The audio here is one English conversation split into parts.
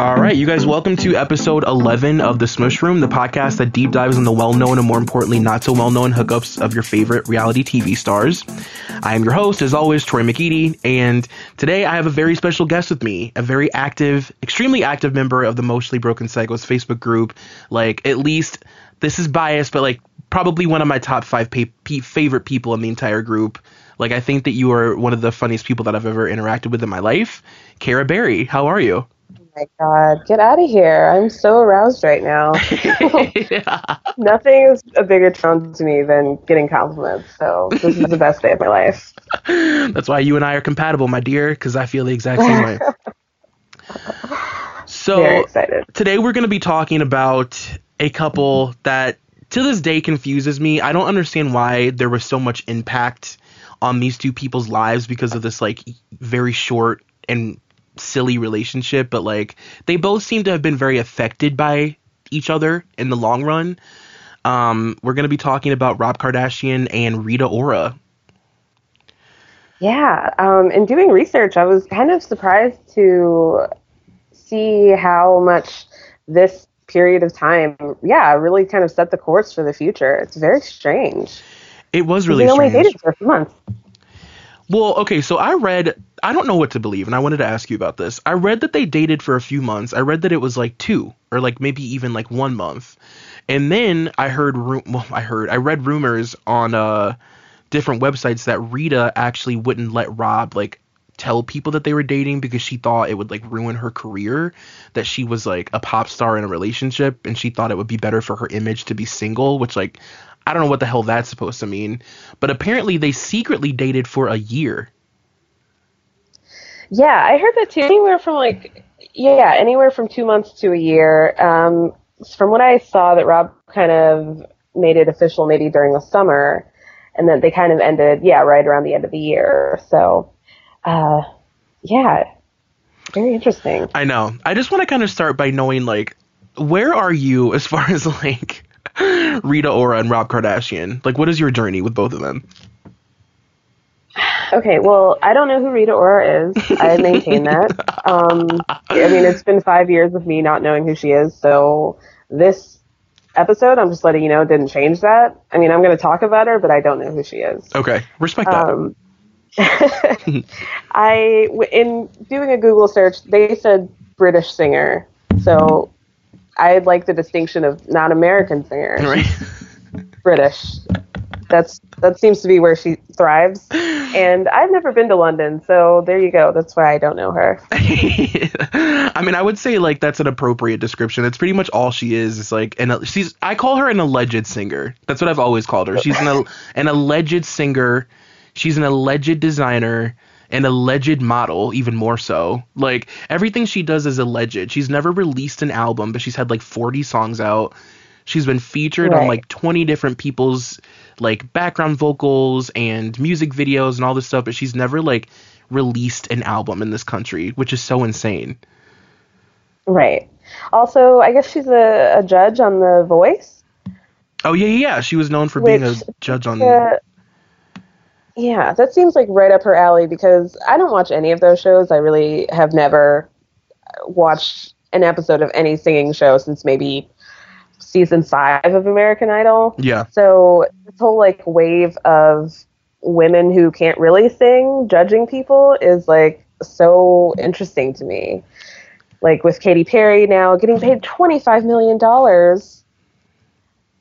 All right, you guys, welcome to episode 11 of The Smush Room, the podcast that deep dives on the well known and more importantly, not so well known hookups of your favorite reality TV stars. I am your host, as always, Troy McEady, and today I have a very special guest with me, a very active, extremely active member of the Mostly Broken Psychos Facebook group. Like, at least, this is biased, but like, probably one of my top five pa- favorite people in the entire group. Like, I think that you are one of the funniest people that I've ever interacted with in my life. Kara Berry, how are you? My god, get out of here. I'm so aroused right now. yeah. Nothing is a bigger challenge to me than getting compliments. So this is the best day of my life. That's why you and I are compatible, my dear, because I feel the exact same way. So today we're going to be talking about a couple that to this day confuses me. I don't understand why there was so much impact on these two people's lives because of this like very short and silly relationship, but like they both seem to have been very affected by each other in the long run. Um, we're going to be talking about Rob Kardashian and Rita Ora. Yeah. Um, in doing research, I was kind of surprised to see how much this period of time, yeah, really kind of set the course for the future. It's very strange. It was really they only strange. dated for a few months. Well, okay, so I read I don't know what to believe and I wanted to ask you about this. I read that they dated for a few months. I read that it was like 2 or like maybe even like 1 month. And then I heard well, I heard I read rumors on uh different websites that Rita actually wouldn't let Rob like tell people that they were dating because she thought it would like ruin her career that she was like a pop star in a relationship and she thought it would be better for her image to be single which like I don't know what the hell that's supposed to mean but apparently they secretly dated for a year Yeah, I heard that too. Anywhere from like, yeah, anywhere from two months to a year. Um, from what I saw, that Rob kind of made it official maybe during the summer, and then they kind of ended, yeah, right around the end of the year. So, uh, yeah, very interesting. I know. I just want to kind of start by knowing like where are you as far as like Rita Ora and Rob Kardashian? Like what is your journey with both of them? Okay, well, I don't know who Rita Ora is. I maintain that. Um, I mean, it's been five years of me not knowing who she is, so this episode, I'm just letting you know, didn't change that. I mean, I'm going to talk about her, but I don't know who she is. Okay. Respect that. Um, I, in doing a Google search, they said British singer, so I'd like the distinction of not American singer, right. British. That's that seems to be where she thrives. And I've never been to London, so there you go. That's why I don't know her. I mean, I would say like that's an appropriate description. That's pretty much all she is. It's like and she's I call her an alleged singer. That's what I've always called her. She's an an alleged singer. She's an alleged designer, an alleged model, even more so. Like everything she does is alleged. She's never released an album, but she's had like 40 songs out. She's been featured on like 20 different people's like background vocals and music videos and all this stuff, but she's never like released an album in this country, which is so insane. Right. Also, I guess she's a, a judge on The Voice. Oh yeah, yeah, yeah. She was known for being a judge on. Uh, yeah, that seems like right up her alley because I don't watch any of those shows. I really have never watched an episode of any singing show since maybe season five of American Idol. Yeah, So this whole like wave of women who can't really sing judging people is like so interesting to me. Like with Katy Perry now getting paid twenty five million dollars.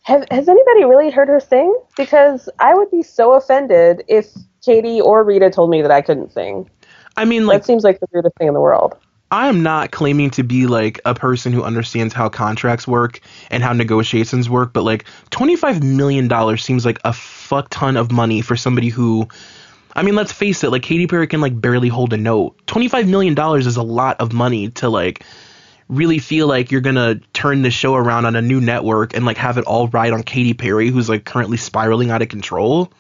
Have, has anybody really heard her sing? Because I would be so offended if Katy or Rita told me that I couldn't sing. I mean, like that seems like the weirdest thing in the world. I am not claiming to be like a person who understands how contracts work and how negotiations work, but like $25 million seems like a fuck ton of money for somebody who, I mean, let's face it, like Katy Perry can like barely hold a note. $25 million is a lot of money to like really feel like you're gonna turn the show around on a new network and like have it all ride on Katy Perry, who's like currently spiraling out of control.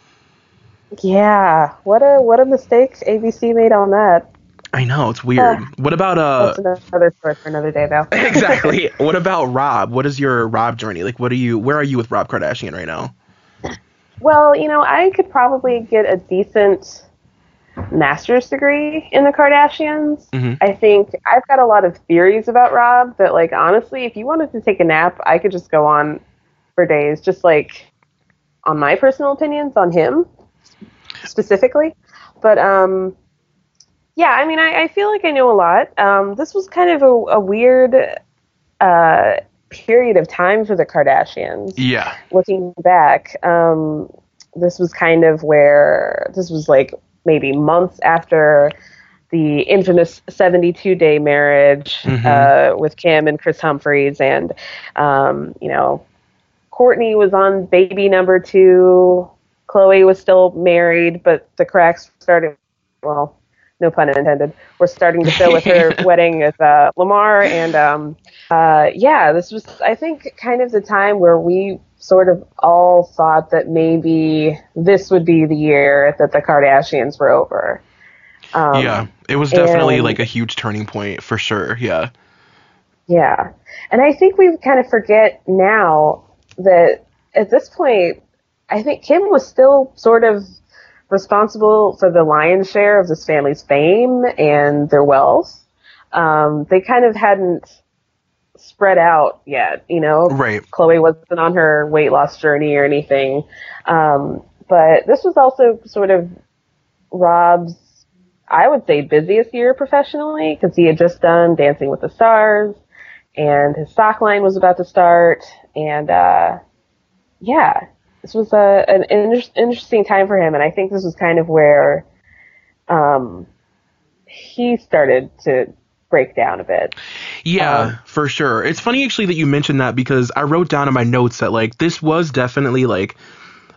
Yeah, what a what a mistake ABC made on that. I know it's weird. what about uh? That's another story for another day, though. exactly. what about Rob? What is your Rob journey? Like, what are you? Where are you with Rob Kardashian right now? Well, you know, I could probably get a decent master's degree in the Kardashians. Mhm. I think I've got a lot of theories about Rob that, like, honestly, if you wanted to take a nap, I could just go on for days, just like on my personal opinions on him specifically. But um, yeah, I mean, I, I feel like I know a lot. Um, this was kind of a, a weird uh, period of time for the Kardashians Yeah. looking back, um, this was kind of where this was like maybe months after the infamous 72 day marriage Mhm. uh, with Kim and Kris Humphries. And, um, you know, Kourtney was on baby number two. Khloé was still married, but the cracks started, well, no pun intended, were starting to fill with her wedding with uh, Lamar. And um, uh, yeah, this was, I think, kind of the time where we sort of all thought that maybe this would be the year that the Kardashians were over. Um, yeah. It was definitely and- like a huge turning point for sure. Yeah. Yeah. And I think we kind of forget now that at this point, I think Kim was still sort of responsible for the lion's share of this family's fame and their wealth. Um, they kind of hadn't spread out yet, you know? Right. Khloé wasn't on her weight loss journey or anything. Um, but this was also sort of Rob's, I would say, busiest year professionally because he had just done Dancing with the Stars and his sock line was about to start. And uh, yeah, this was a, an inter- interesting time for him. And I think this was kind of where um, he started to break down a bit. Yeah, Um, for sure. It's funny actually that you mentioned that because I wrote down in my notes that like this was definitely like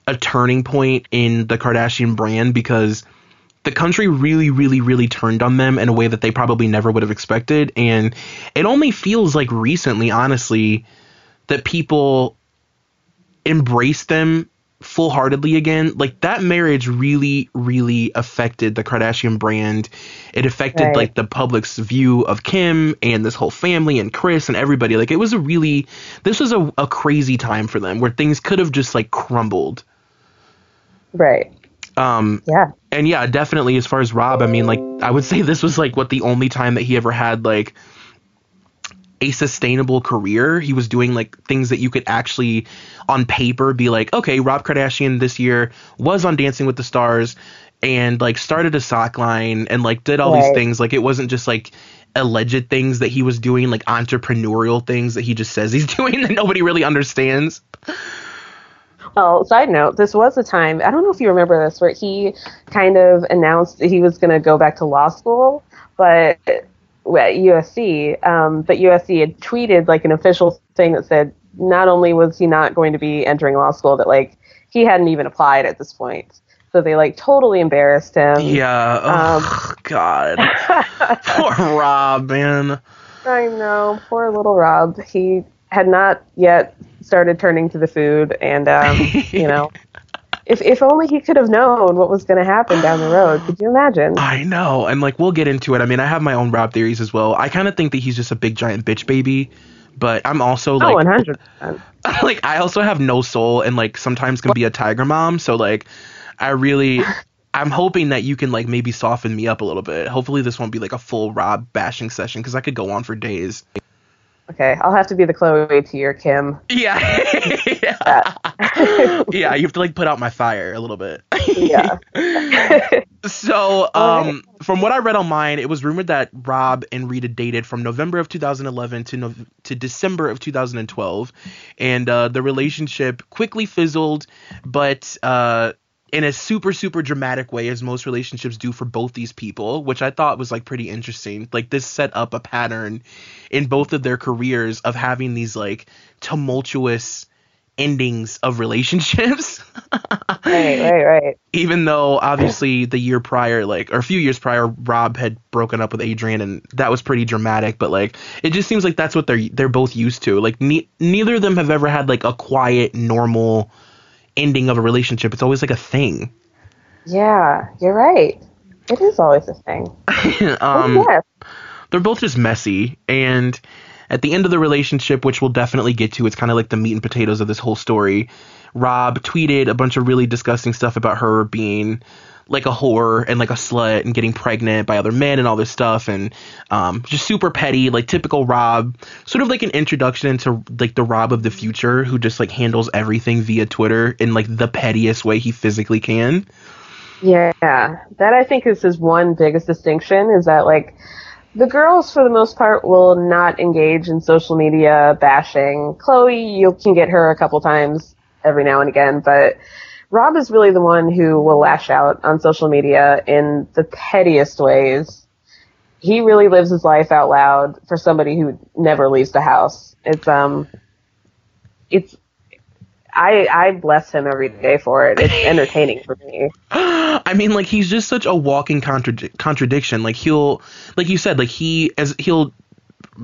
a turning point in the Kardashian brand because the country really, really, really turned on them in a way that they probably never would have expected. And it only feels like recently, honestly, that people embrace them full heartedly again. Like that marriage really, really affected the Kardashian brand. It affected Right. like the public's view of Kim and this whole family and Kris and everybody. Like it was a really this was a, a crazy time for them where things could have just like crumbled. Right. Um Yeah. and yeah, definitely as far as Rob, I mean like I would say this was like what the only time that he ever had like a sustainable career. He was doing like things that you could actually on paper be like, okay, Rob Kardashian this year was on Dancing with the Stars and like started a sock line and like did all these things. Like it wasn't just like alleged things that he was doing, like entrepreneurial things that he just says he's doing that nobody really understands. Well, side note, this was a time, I don't know if you remember this, where he kind of announced that he was going to go back to law school, but at USC, um, but USC had tweeted like an official thing that said not only was he not going to be entering law school, that like he hadn't even applied at this point. So they like totally embarrassed him. Yeah. Oh God. Poor Rob, man. I know, poor little Rob. He had not yet started turning to the food, and um, you know, if if only he could have known what was going to happen down the road. Could you imagine? I know, and like we'll get into it. I mean, I have my own Rob theories as well. I kind of think that he's just a big giant bitch baby, but I'm also oh, like, one hundred like I also have no soul, and like sometimes can be a tiger mom. So like, I really, I'm hoping that you can like maybe soften me up a little bit. Hopefully, this won't be like a full Rob bashing session because I could go on for days. Okay, I'll have to be the Khloé to your Kim. Yeah, yeah, yeah, you have to like put out my fire a little bit. Yeah. So, um, from what I read online, it was rumored that Rob and Rita dated from November of 2011 to Nov- to December of 2012, and uh, the relationship quickly fizzled, but uh, in a super super dramatic way, as most relationships do for both these people, which I thought was like pretty interesting. Like this set up a pattern in both of their careers of having these like tumultuous endings of relationships. right, right, right. even though obviously the year prior like or a few years prior rob had broken up with Adrienne and that was pretty dramatic but like it just seems like that's what they're they're both used to like ne- neither of them have ever had like a quiet normal ending of a relationship it's always like a thing Yeah, you're right. It is always a thing. um oh, yes. they're both just messy and at the end of the relationship, which we'll definitely get to, it's kind of like the meat and potatoes of this whole story. Rob tweeted a bunch of really disgusting stuff about her being like a whore and like a slut and getting pregnant by other men and all this stuff and um, just super petty, like typical Rob. Sort of like an introduction into like the Rob of the future who just like handles everything via Twitter in like the pettiest way he physically can. Yeah, that I think is his one biggest distinction is that like the girls for the most part will not engage in social media bashing. Khloé, you can get her a couple times every now and again, but Rob is really the one who will lash out on social media in the pettiest ways. He really lives his life out loud for somebody who never leaves the house. It's um, it's I I bless him every day for it. It's entertaining for me. I mean, like he's just such a walking contrad- contradiction. Like he'll, like you said, like he as he'll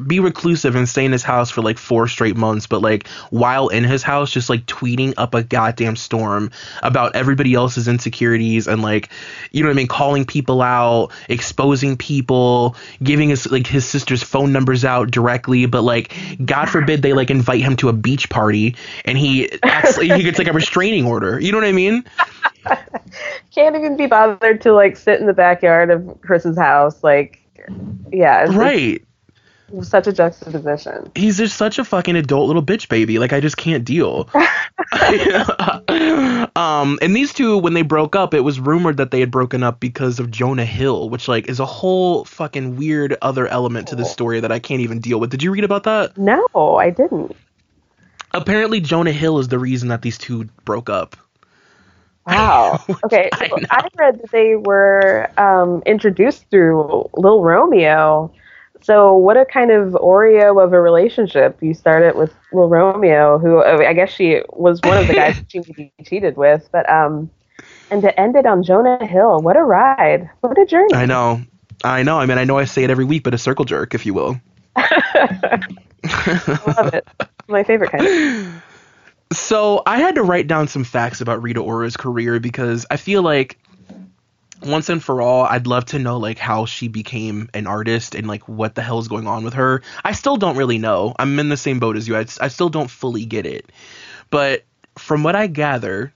be reclusive and stay in his house for like four straight months, but like while in his house, just like tweeting up a goddamn storm about everybody else's insecurities and like, you know what I mean, calling people out, exposing people, giving his like his sister's phone numbers out directly, but like, God forbid they like invite him to a beach party and he actually he gets like a restraining order. You know what I mean? Can't even be bothered to like sit in the backyard of Kris's house, like yeah, right such a juxtaposition. He's just such a fucking adult little bitch baby. Like I just can't deal. um, and these two, when they broke up, it was rumored that they had broken up because of Jonah Hill, which like is a whole fucking weird other element to the story that I can't even deal with. Did you read about that? No, I didn't. Apparently, Jonah Hill is the reason that these two broke up. Wow. Okay. I, I, read that they were um, introduced through Lil Romeo so, what a kind of Oreo of a relationship. You started with Lil Romeo, who I guess she was one of the guys she cheated with, but um, and to end it on Jonah Hill. What a ride! What a journey! I know, I know. I mean, I know I say it every week, but a circle jerk, if you will. Love it. My favorite kind. So I had to write down some facts about Rita Ora's career because I feel like once and for all, I'd love to know like how she became an artist and like what the hell is going on with her. I still don't really know. I'm in the same boat as you. I, I still don't fully get it. But from what I gather,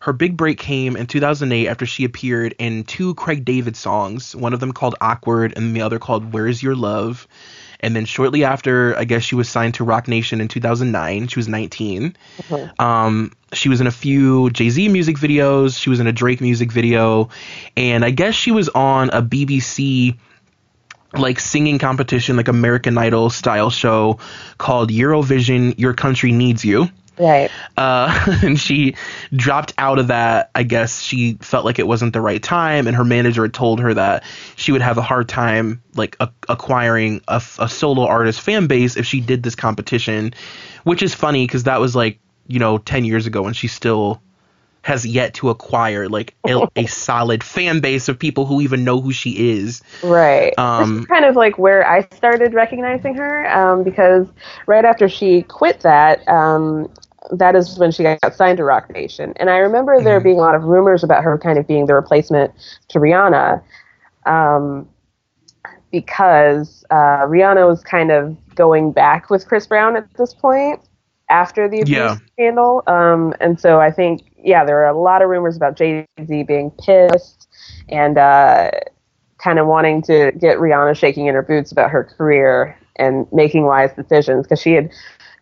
her big break came in 2008 after she appeared in two Craig David songs, one of them called Awkward and the other called Where's Your Love. And then shortly after, I guess she was signed to Roc Nation in 2009. She was 19. Mm-hmm. Um, she was in a few Jay Z music videos. She was in a Drake music video, and I guess she was on a BBC like singing competition, like American Idol style show called Eurovision Your Country Needs You. Right. Uh, and she dropped out of that. I guess she felt like it wasn't the right time, and her manager had told her that she would have a hard time like a- acquiring a, a solo artist fan base if she did this competition, which is funny because that was like you know 10 years ago, and she still has yet to acquire like a, a, solid fan base of people who even know who she is. Right. Um, this is kind of like where I started recognizing her um, because right after she quit that, um, that is when she got signed to Roc Nation. And I remember there mm-hmm. being a lot of rumors about her kind of being the replacement to Rihanna. Um, because uh, Rihanna was kind of going back with Chris Brown at this point after the abuse yeah. scandal. Um, and so I think, yeah, there are a lot of rumors about Jay Z being pissed and uh, kind of wanting to get Rihanna shaking in her boots about her career and making wise decisions because she had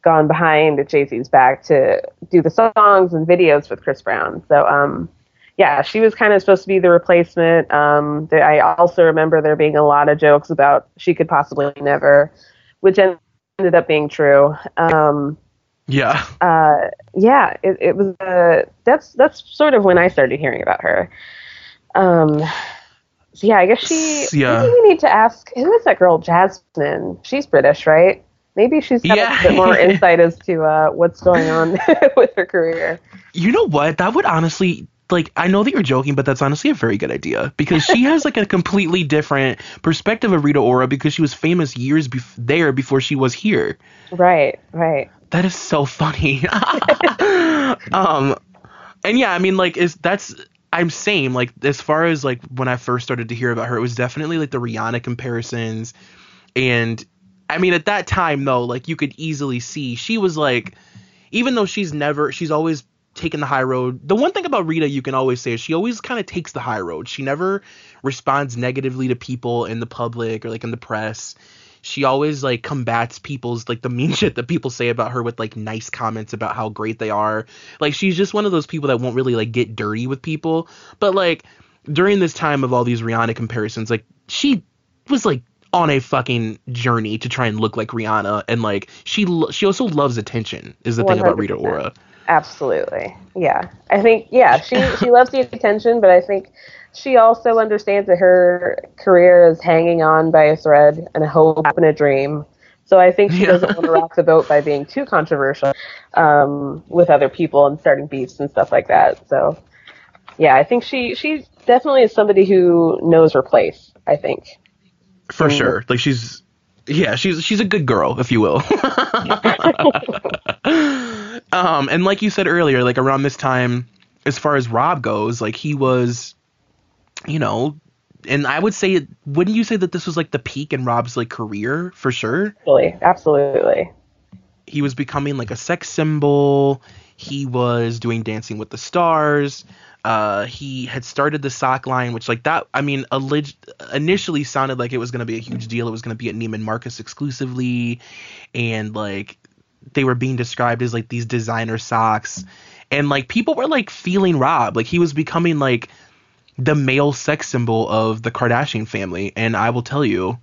gone behind Jay Z's back to do the songs and videos with Chris Brown. So, um, yeah, she was kind of supposed to be the replacement. Um, I also remember there being a lot of jokes about she could possibly never, which ended up being true. Um, yeah. Uh, yeah, it, it was. Uh, that's that's sort of when I started hearing about her. Um, so yeah, I guess she. Yeah. We need to ask who is that girl, Jasmine? She's British, right? Maybe she's got yeah. a bit more insight as to uh, what's going on with her career. You know what? That would honestly like I know that you're joking, but that's honestly a very good idea because she has like a completely different perspective of Rita Ora because she was famous years bef- there before she was here. Right, right. That is so funny. um, and yeah, I mean, like, is that's I'm same. Like, as far as like when I first started to hear about her, it was definitely like the Rihanna comparisons, and I mean, at that time though, like you could easily see she was like, even though she's never, she's always taken the high road. The one thing about Rita you can always say is she always kind of takes the high road. She never responds negatively to people in the public or like in the press. She always like combats people's like the mean shit that people say about her with like nice comments about how great they are. Like she's just one of those people that won't really like get dirty with people. But like during this time of all these Rihanna comparisons, like she was like on a fucking journey to try and look like Rihanna, and like she lo- she also loves attention. Is the thing about Rita Ora. Absolutely. Yeah. I think yeah, she she loves the attention, but I think she also understands that her career is hanging on by a thread and a hope and a dream. So I think she doesn't want to rock the boat by being too controversial um, with other people and starting beefs and stuff like that. So yeah, I think she she definitely is somebody who knows her place. I think. For sure. Like she's yeah, she's she's a good girl, if you will. um, and like you said earlier, like around this time, as far as Rob goes, like he was, you know, and I would say, wouldn't you say that this was like the peak in Rob's like career for sure? Absolutely. Absolutely. He was becoming like a sex symbol. He was doing Dancing with the Stars. Uh, he had started the sock line, which like that, I mean, initially sounded like it was going to be a huge deal. It was going to be at Neiman Marcus exclusively, and like they were being described as like these designer socks, and like people were like feeling Rob, like he was becoming like the male sex symbol of the Kardashian family. And I will tell you,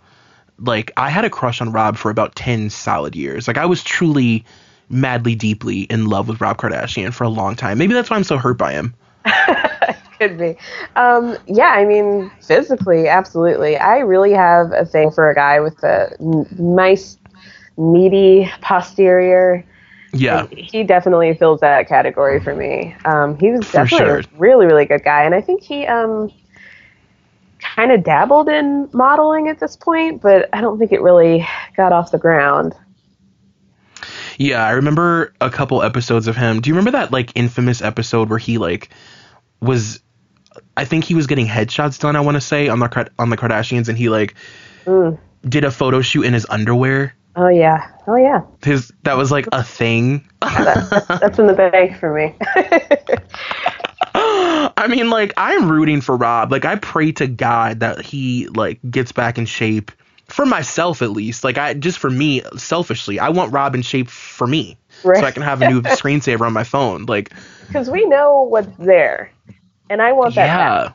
like I had a crush on Rob for about ten solid years. Like I was truly madly deeply in love with Rob Kardashian for a long time. Maybe that's why I'm so hurt by him. Could be. Um, yeah, I mean, physically, absolutely. I really have a thing for a guy with a n- nice, meaty posterior. Yeah. He definitely fills that category for me. Um, he was definitely sure. a really, really good guy. And I think he um, kind of dabbled in modeling at this point, but I don't think it really got off the ground. Yeah, I remember a couple episodes of him. Do you remember that like infamous episode where he like was I think he was getting headshots done, I want to say, on the on the Kardashians and he like Mm. did a photo shoot in his underwear. Oh, yeah. Oh, yeah. His that was like a thing. That's in the bag for me. I mean, like, I'm rooting for Rob. Like, I pray to God that he like gets back in shape for myself at least. Like, I just for me, selfishly, I want Rob in shape for me, so I can have a new screensaver on my phone. Like, Because we know what's there. And I want that yeah,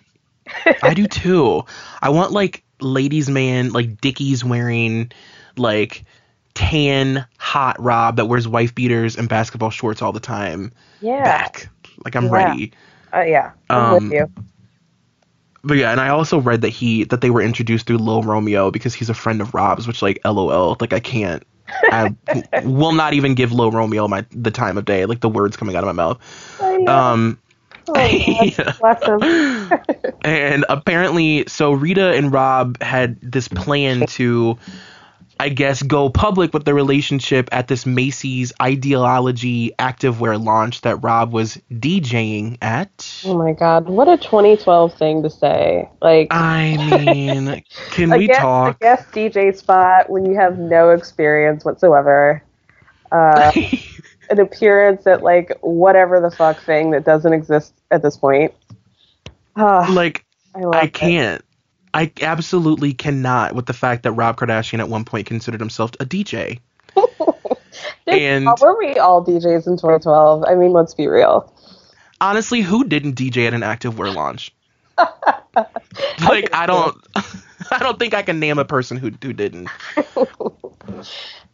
I do too. I want like ladies' man, like Dickies wearing like tan hot Rob that wears wife beaters and basketball shorts all the time. Yeah. Back, like I'm Yeah. ready. Uh, yeah. I'm Um, with you. But yeah, and I also read that he that they were introduced through Lil Romeo because he's a friend of Rob's, which like LOL, like I can't. I will not even give Lil Romeo my the time of day, like the words coming out of my mouth. Oh, yeah. Um, oh, bless, bless and apparently, so Rita and Rob had this plan to, I guess, go public with their relationship at this Macy's Ideology activewear launch that Rob was DJing at. Oh my God. What a 2012 thing to say. Like, I mean, can we guest, talk? a guest DJ spot when you have no experience whatsoever. Uh, an appearance at like whatever the fuck thing that doesn't exist at this point. Ah, like I I can't. I absolutely cannot with the fact that Rob Kardashian at one point considered himself a DJ. And- were we all DJs in 2012? I mean, let's be real. Honestly, who didn't DJ at an active activewear launch? like I don't I don't think I can name a person who who didn't.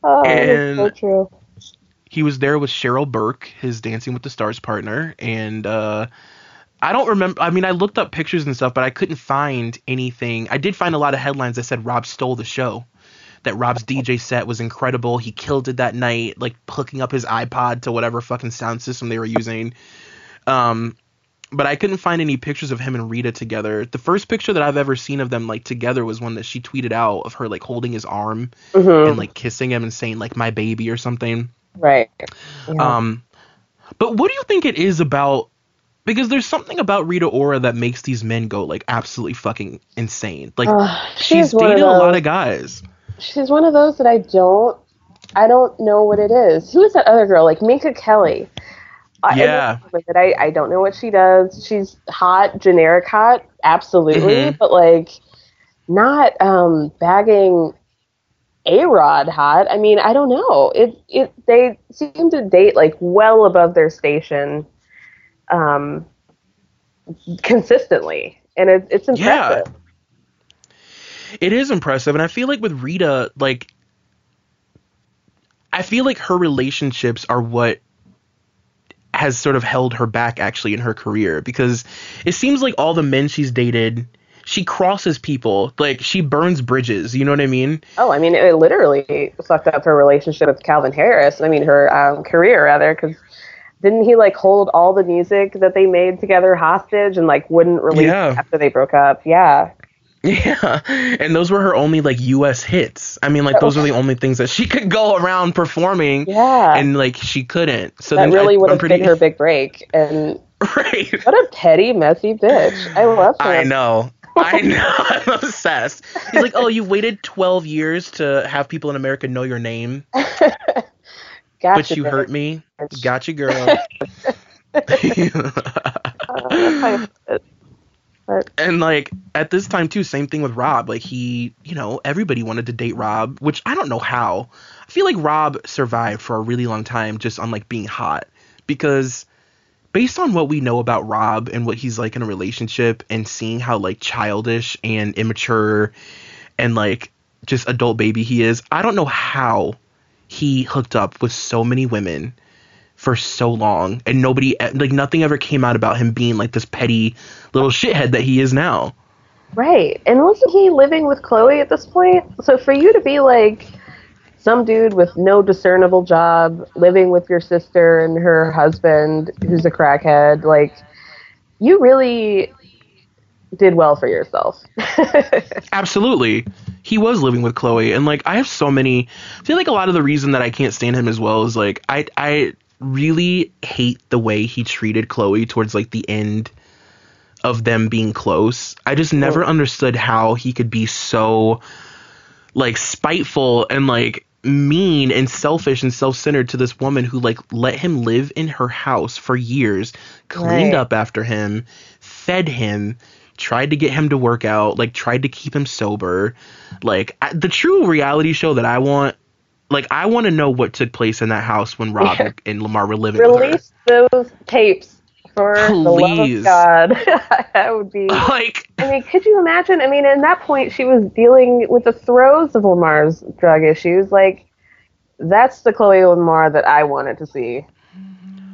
Oh, that's so true. He was there with Cheryl Burke, his Dancing with the Stars partner, and uh I don't remember I mean I looked up pictures and stuff, but I couldn't find anything. I did find a lot of headlines that said Rob stole the show. That Rob's DJ set was incredible. He killed it that night, like hooking up his iPod to whatever fucking sound system they were using. Um, but I couldn't find any pictures of him and Rita together. The first picture that I've ever seen of them like together was one that she tweeted out of her like holding his arm Mhm. and like kissing him and saying like my baby or something. Right. Yeah. Um, but what do you think it is about? Because there's something about Rita Ora that makes these men go like absolutely fucking insane. Like Ugh, she's of dated a lot of guys. she's one of those that I don't I don't know what it is. Who is that other girl? Like Minka Kelly. I- Yeah. I, I, don't know what she does. She's hot, generic hot, absolutely, Mhm. but like not um bagging a Rod hot. I mean, I don't know. It it they seem to date like well above their station um consistently. And it, it's Yeah. impressive. It is impressive, and I feel like with Rita, like, I feel like her relationships are what has sort of held her back actually in her career because it seems like all the men she's dated, she crosses people, like she burns bridges. You know what I mean? Oh, I mean, it literally fucked up her relationship with Calvin Harris. I mean, her um, career rather, because didn't he like hold all the music that they made together hostage and like wouldn't release Yeah. after they broke up? Yeah, Yeah, and those were her only like U.S. hits. I mean, like those were the oh. only things that she could go around performing, yeah. and like she couldn't. So that then really I, would have pretty been her big break. And right. what a petty, messy bitch. I love her. I know. I know. I'm obsessed. He's like, oh, you waited 12 years to have people in America know your name, Gotcha, but you bitch. hurt me. Gotcha, girl. Uh, you put. But and like at this time too, same thing with Rob. Like he, you know, everybody wanted to date Rob, which I don't know how. I feel like Rob survived for a really long time just on like being hot because based on what we know about Rob and what he's like in a relationship and seeing how like childish and immature and like just adult baby he is, I don't know how he hooked up with so many women for so long and nobody like nothing ever came out about him being like this petty little shithead that he is now. Right. And wasn't he living with Khloé at this point? So for you to be like some dude with no discernible job living with your sister and her husband who's a crackhead, like you really did well for yourself. Absolutely. He was living with Khloé and like I have so many I feel like a lot of the reason that I can't stand him as well is like I I really hate the way he treated Khloé towards like the end of them being close. I just never understood how he could be so like spiteful and like mean and selfish and self-centered to this woman who like let him live in her house for years, cleaned Right. up after him, fed him, tried to get him to work out, like tried to keep him sober. Like I, the true reality show that I want like I want to know what took place in that house when Rob Yeah. and Lamar were living Release those tapes for the love of God. that would be. Like I mean, could you imagine? I mean, in that point, she was dealing with the throes of Lamar's drug issues. Like, that's the Khloé Lamar that I wanted to see.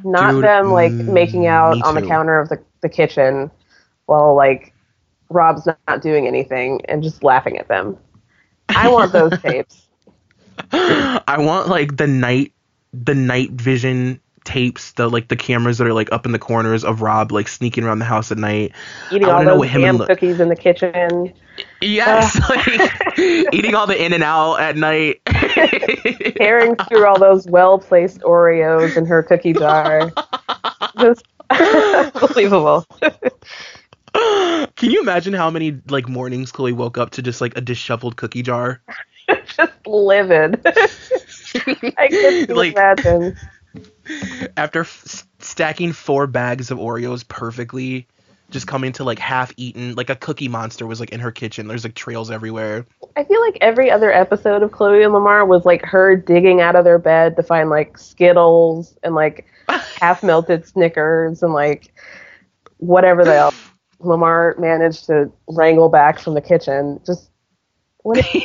Not Dude, them, like, mm, making out on the counter of the, the kitchen while, like, Rob's not doing anything and just laughing at them. I want those tapes. I want like the night the night vision tapes, the like the cameras that are like up in the corners of Rob like sneaking around the house at night. Eating all those damn and cookies in the kitchen. Yes, like eating all the in and out at night. Tearing through all those well placed Oreos in her cookie jar. Just unbelievable. Can you imagine how many like mornings Khloé woke up to just like a disheveled cookie jar? just livid. I couldn't Like- imagine. After f- stacking four bags of Oreos perfectly, just coming to like half eaten, like a cookie monster was like in her kitchen. There's like trails everywhere. I feel like every other episode of Khloé and Lamar was like her digging out of their bed to find like Skittles and like half melted Snickers and like whatever the hell Lamar managed to wrangle back from the kitchen. Just what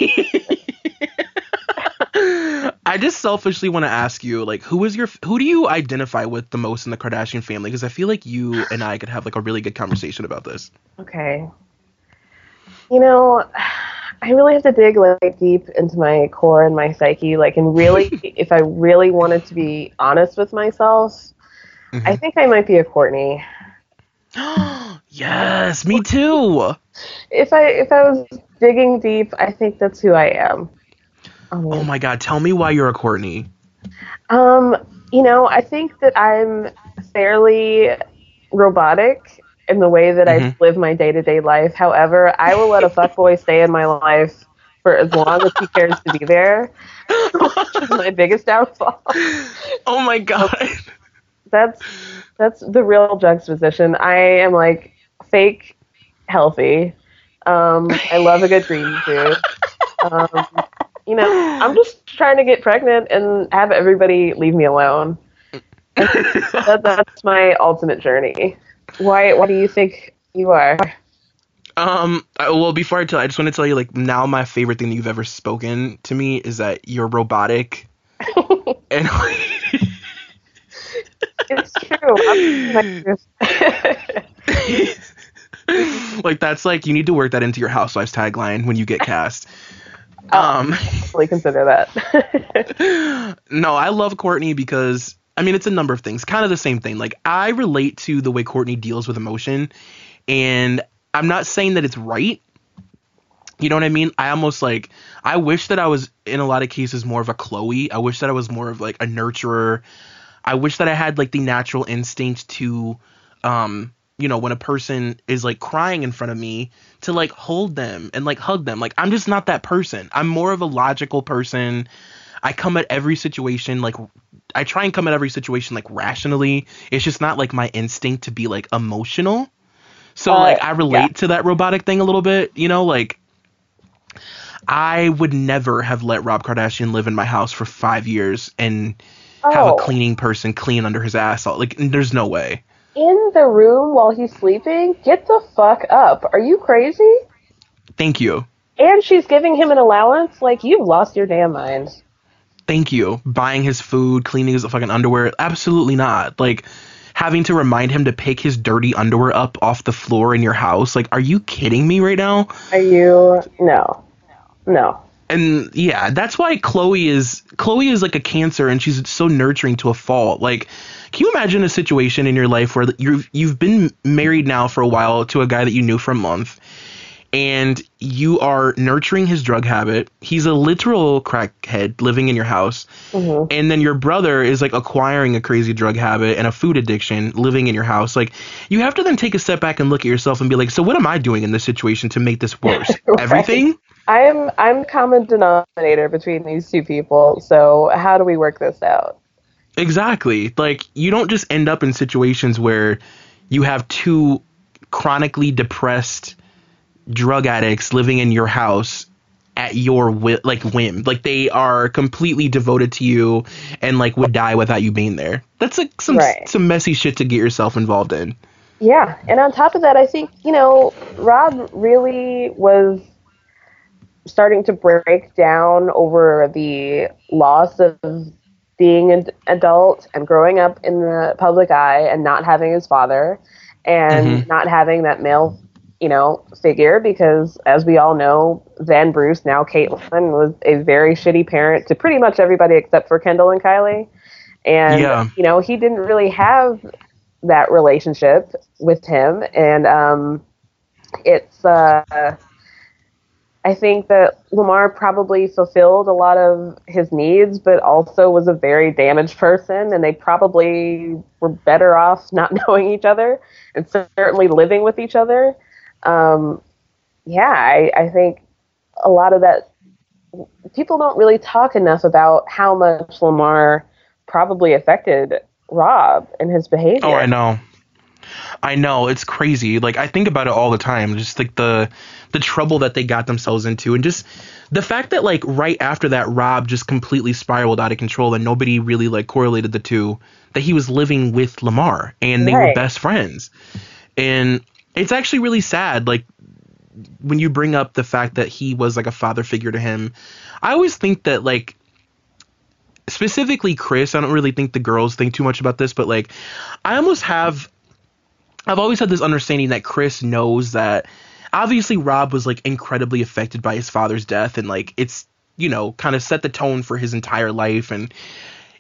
I just selfishly want to ask you, like, who is your, who do you identify with the most in the Kardashian family? Because I feel like you and I could have like a really good conversation about this. Okay. You know, I really have to dig like deep into my core and my psyche. Like, and really, if I really wanted to be honest with myself, I Mhm. think I might be a Kourtney. yes, me too. If I if I was digging deep, I think that's who I am. Um, Oh my God, tell me why you're a Kourtney. Um, you know, I think that I'm fairly robotic in the way that I Mhm. live my day to day life. However, I will let a fuckboy stay in my life for as long as he cares to be there, which is my biggest downfall. Oh my god. That's that's the real juxtaposition. I am like fake healthy. Um, I love a good green juice. Um, you know, I'm just trying to get pregnant and have everybody leave me alone. that, that's my ultimate journey. Why? Why do you think you are? Um. I- Well, before I tell, I just want to tell you, like, now my favorite thing that you've ever spoken to me is that you're robotic, and It's true. Like, that's like you need to work that into your housewives tagline when you get cast. Um. really consider that. no, I love Kourtney because I mean it's a number of things. Kind of the same thing. Like I relate to the way Kourtney deals with emotion, and I'm not saying that it's right. You know what I mean? I almost like I wish that I was in a lot of cases more of a Khloé. I wish that I was more of like a nurturer. I wish that I had like the natural instinct to um you know when a person is like crying in front of me to like hold them and like hug them. Like I'm just not that person. I'm more of a logical person. I come at every situation like I try and come at every situation like rationally. It's just not like my instinct to be like emotional. So Uh, like I relate yeah. to that robotic thing a little bit, you know, like I would never have let Rob Kardashian live in my house for 5 years and have a Oh. cleaning person clean under his ass. Like there's no way. In the room while he's sleeping? Get the fuck up. Are you crazy? Thank you. And she's giving him an allowance? Like, you've lost your damn mind. Thank you. Buying his food, cleaning his fucking underwear. Absolutely not. Like having to remind him to pick his dirty underwear up off the floor in your house. Like are you kidding me right now? Are you. No. No. And yeah, that's why Khloé is Khloé is like a cancer, and she's so nurturing to a fault. Like, can you imagine a situation in your life where you've you've been married now for a while to a guy that you knew for a month, and you are nurturing his drug habit. He's a literal crackhead living in your house, Mhm. and then your brother is like acquiring a crazy drug habit and a food addiction living in your house. Like, you have to then take a step back and look at yourself and be like, so what am I doing in this situation to make this worse? Right. Everything. I'm I'm common denominator between these two people. So how do we work this out? Exactly. Like you don't just end up in situations where you have two chronically depressed drug addicts living in your house at your wi- like whim. Like they are completely devoted to you and like would die without you being there. That's like some Right. some messy shit to get yourself involved in. Yeah, and on top of that, I think you know Rob really was starting to break down over the loss of being an adult and growing up in the public eye and not having his father and Mhm. not having that male, you know, figure because as we all know, then Bruce, now Caitlyn, was a very shitty parent to pretty much everybody except for Kendall and Kylie. And Yeah. you know, he didn't really have that relationship with him and um it's uh I think that Lamar probably fulfilled a lot of his needs, but also was a very damaged person, and they probably were better off not knowing each other and certainly living with each other. Um, yeah, I, I think a lot of that people don't really talk enough about how much Lamar probably affected Rob and his behavior. Oh, I know. I know it's crazy. Like I think about it all the time. Just like the the trouble that they got themselves into, and just the fact that like right after that, Rob just completely spiraled out of control, and nobody really like correlated the two. That he was living with Lamar, and they were best friends, and it's actually really sad. Like when you bring up the fact that he was like a father figure to him, I always think that like specifically Kris, I don't really think the girls think too much about this, but like I almost have I've always had this understanding that Kris knows that obviously Rob was like incredibly affected by his father's death and like it's you know kind of set the tone for his entire life and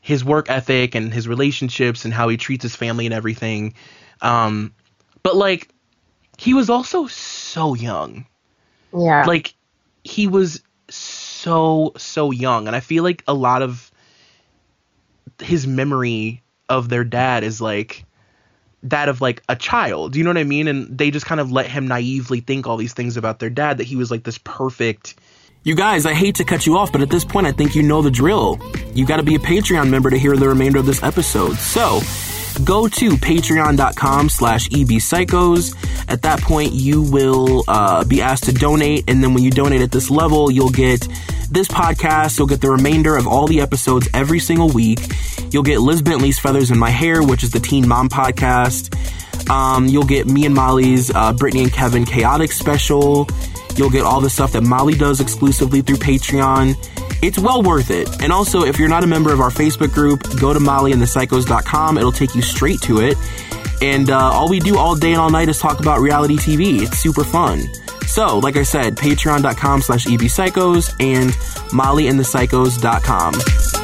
his work ethic and his relationships and how he treats his family and everything um but like he was also so young yeah. like he was so so young and i feel like a lot of his memory of their dad is like that of like a child you know what i mean and they just kind of let him naively think all these things about their dad that he was like this perfect You guys, I hate to cut you off, but at this point, I think you know the drill. You gotta be a Patreon member to hear the remainder of this episode. So, go to patreon.com slash ebpsychos. At that point, you will uh, be asked to donate, and then when you donate at this level, you'll get this podcast, you'll get the remainder of all the episodes every single week. You'll get Liz Bentley's Feathers in My Hair, which is the Teen Mom podcast. Um, you'll get me and Molly's uh, Brittany and Kevin Chaotic special. You'll get all the stuff that Molly does exclusively through Patreon. It's well worth it. And also, if you're not a member of our Facebook group, go to mollyandthepsychos.com. It'll take you straight to it. And uh, all we do all day and all night is talk about reality TV. It's super fun. So, like I said, patreon.com slash ebpsychos and mollyandthepsychos.com.